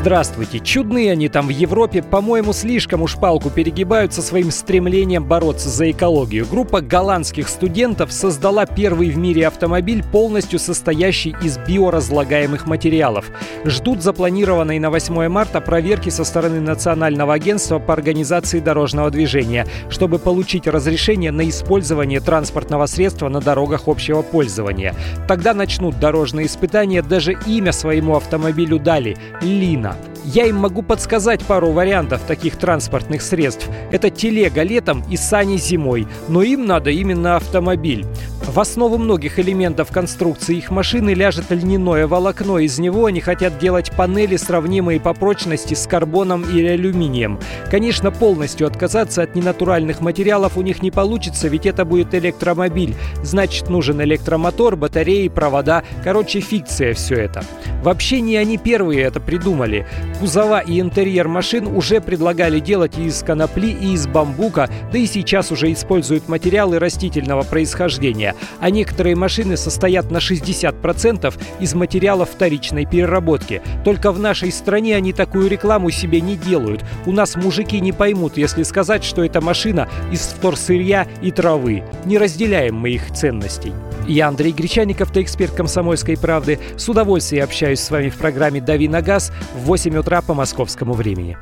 Здравствуйте. Чудные они там в Европе, по-моему, слишком уж палку перегибают со своим стремлением бороться за экологию. Группа голландских студентов создала первый в мире автомобиль, полностью состоящий из биоразлагаемых материалов. Ждут запланированной на 8 марта проверки со стороны Национального агентства по организации дорожного движения, чтобы получить разрешение на использование транспортного средства на дорогах общего пользования. Тогда начнут дорожные испытания, даже имя своему автомобилю дали – Лин. Лина. Я им могу подсказать пару вариантов таких транспортных средств. Это телега летом и сани зимой, но им надо именно автомобиль. В основу многих элементов конструкции их машины ляжет льняное волокно. Из него они хотят делать панели, сравнимые по прочности с карбоном или алюминием. Конечно, полностью отказаться от ненатуральных материалов у них не получится, ведь это будет электромобиль. Значит, нужен электромотор, батареи, провода. Короче, фикция все это. Вообще не они первые это придумали. Кузова и интерьер машин уже предлагали делать и из конопли, и из бамбука, да и сейчас уже используют материалы растительного происхождения а некоторые машины состоят на 60% из материалов вторичной переработки. Только в нашей стране они такую рекламу себе не делают. У нас мужики не поймут, если сказать, что эта машина из вторсырья и травы. Не разделяем мы их ценностей. Я Андрей Гречаников, ты «Комсомольской правды». С удовольствием общаюсь с вами в программе «Дави на газ» в 8 утра по московскому времени.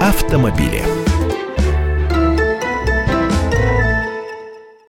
Автомобили.